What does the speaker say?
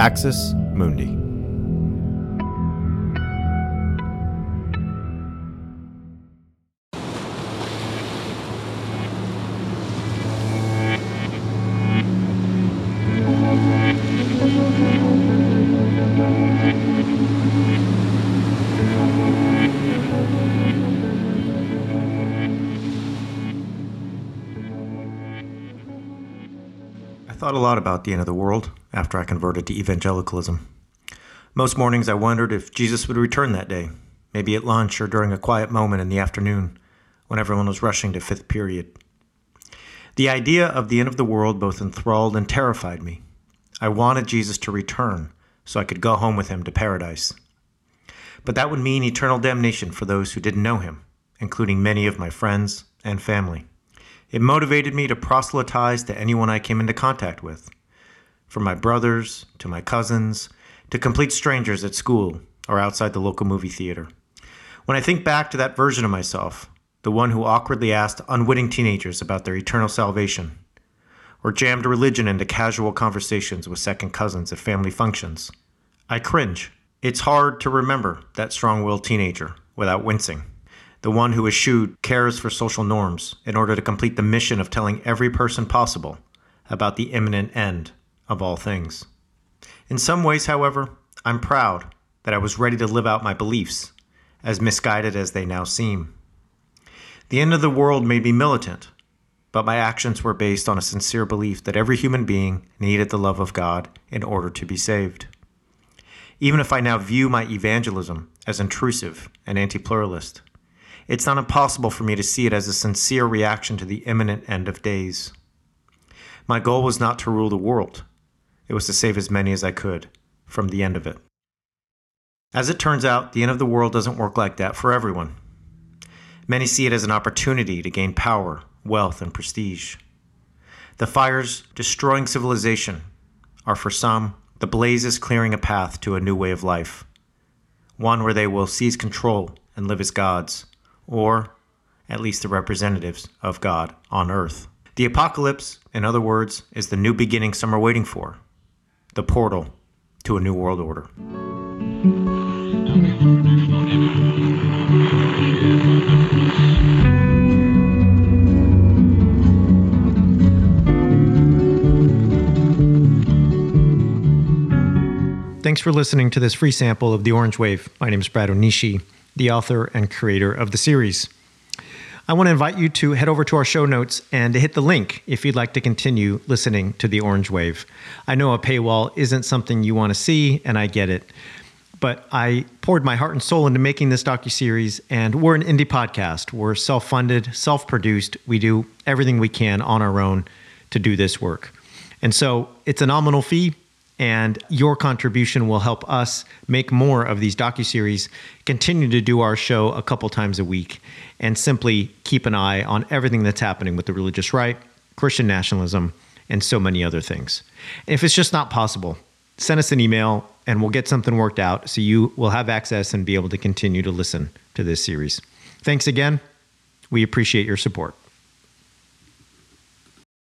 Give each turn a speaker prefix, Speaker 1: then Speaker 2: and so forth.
Speaker 1: Axis Mundi. I thought a lot about the end of the world after I converted to evangelicalism. Most mornings I wondered if Jesus would return that day, maybe at lunch or during a quiet moment in the afternoon when everyone was rushing to fifth period. The idea of the end of the world both enthralled and terrified me. I wanted Jesus to return so I could go home with him to paradise. But that would mean eternal damnation for those who didn't know him, including many of my friends and family. It motivated me to proselytize to anyone I came into contact with, from my brothers to my cousins to complete strangers at school or outside the local movie theater. When I think back to that version of myself, the one who awkwardly asked unwitting teenagers about their eternal salvation, or jammed religion into casual conversations with second cousins at family functions, I cringe. It's hard to remember that strong willed teenager without wincing the one who eschewed cares for social norms in order to complete the mission of telling every person possible about the imminent end of all things. In some ways, however, I'm proud that I was ready to live out my beliefs, as misguided as they now seem. The end of the world may be militant, but my actions were based on a sincere belief that every human being needed the love of God in order to be saved. Even if I now view my evangelism as intrusive and anti pluralist, it's not impossible for me to see it as a sincere reaction to the imminent end of days. My goal was not to rule the world, it was to save as many as I could from the end of it. As it turns out, the end of the world doesn't work like that for everyone. Many see it as an opportunity to gain power, wealth, and prestige. The fires destroying civilization are for some the blazes clearing a path to a new way of life, one where they will seize control and live as gods or at least the representatives of God on earth. The apocalypse, in other words, is the new beginning some are waiting for, the portal to a new world order. Thanks for listening to this free sample of The Orange Wave. My name is Brad Onishi the author and creator of the series. I want to invite you to head over to our show notes and hit the link if you'd like to continue listening to the Orange Wave. I know a paywall isn't something you want to see, and I get it. But I poured my heart and soul into making this docu-series, and we're an indie podcast. We're self-funded, self-produced. We do everything we can on our own to do this work. And so it's a nominal fee, and your contribution will help us make more of these docu-series continue to do our show a couple times a week and simply keep an eye on everything that's happening with the religious right christian nationalism and so many other things. If it's just not possible send us an email and we'll get something worked out so you will have access and be able to continue to listen to this series. Thanks again. We appreciate your support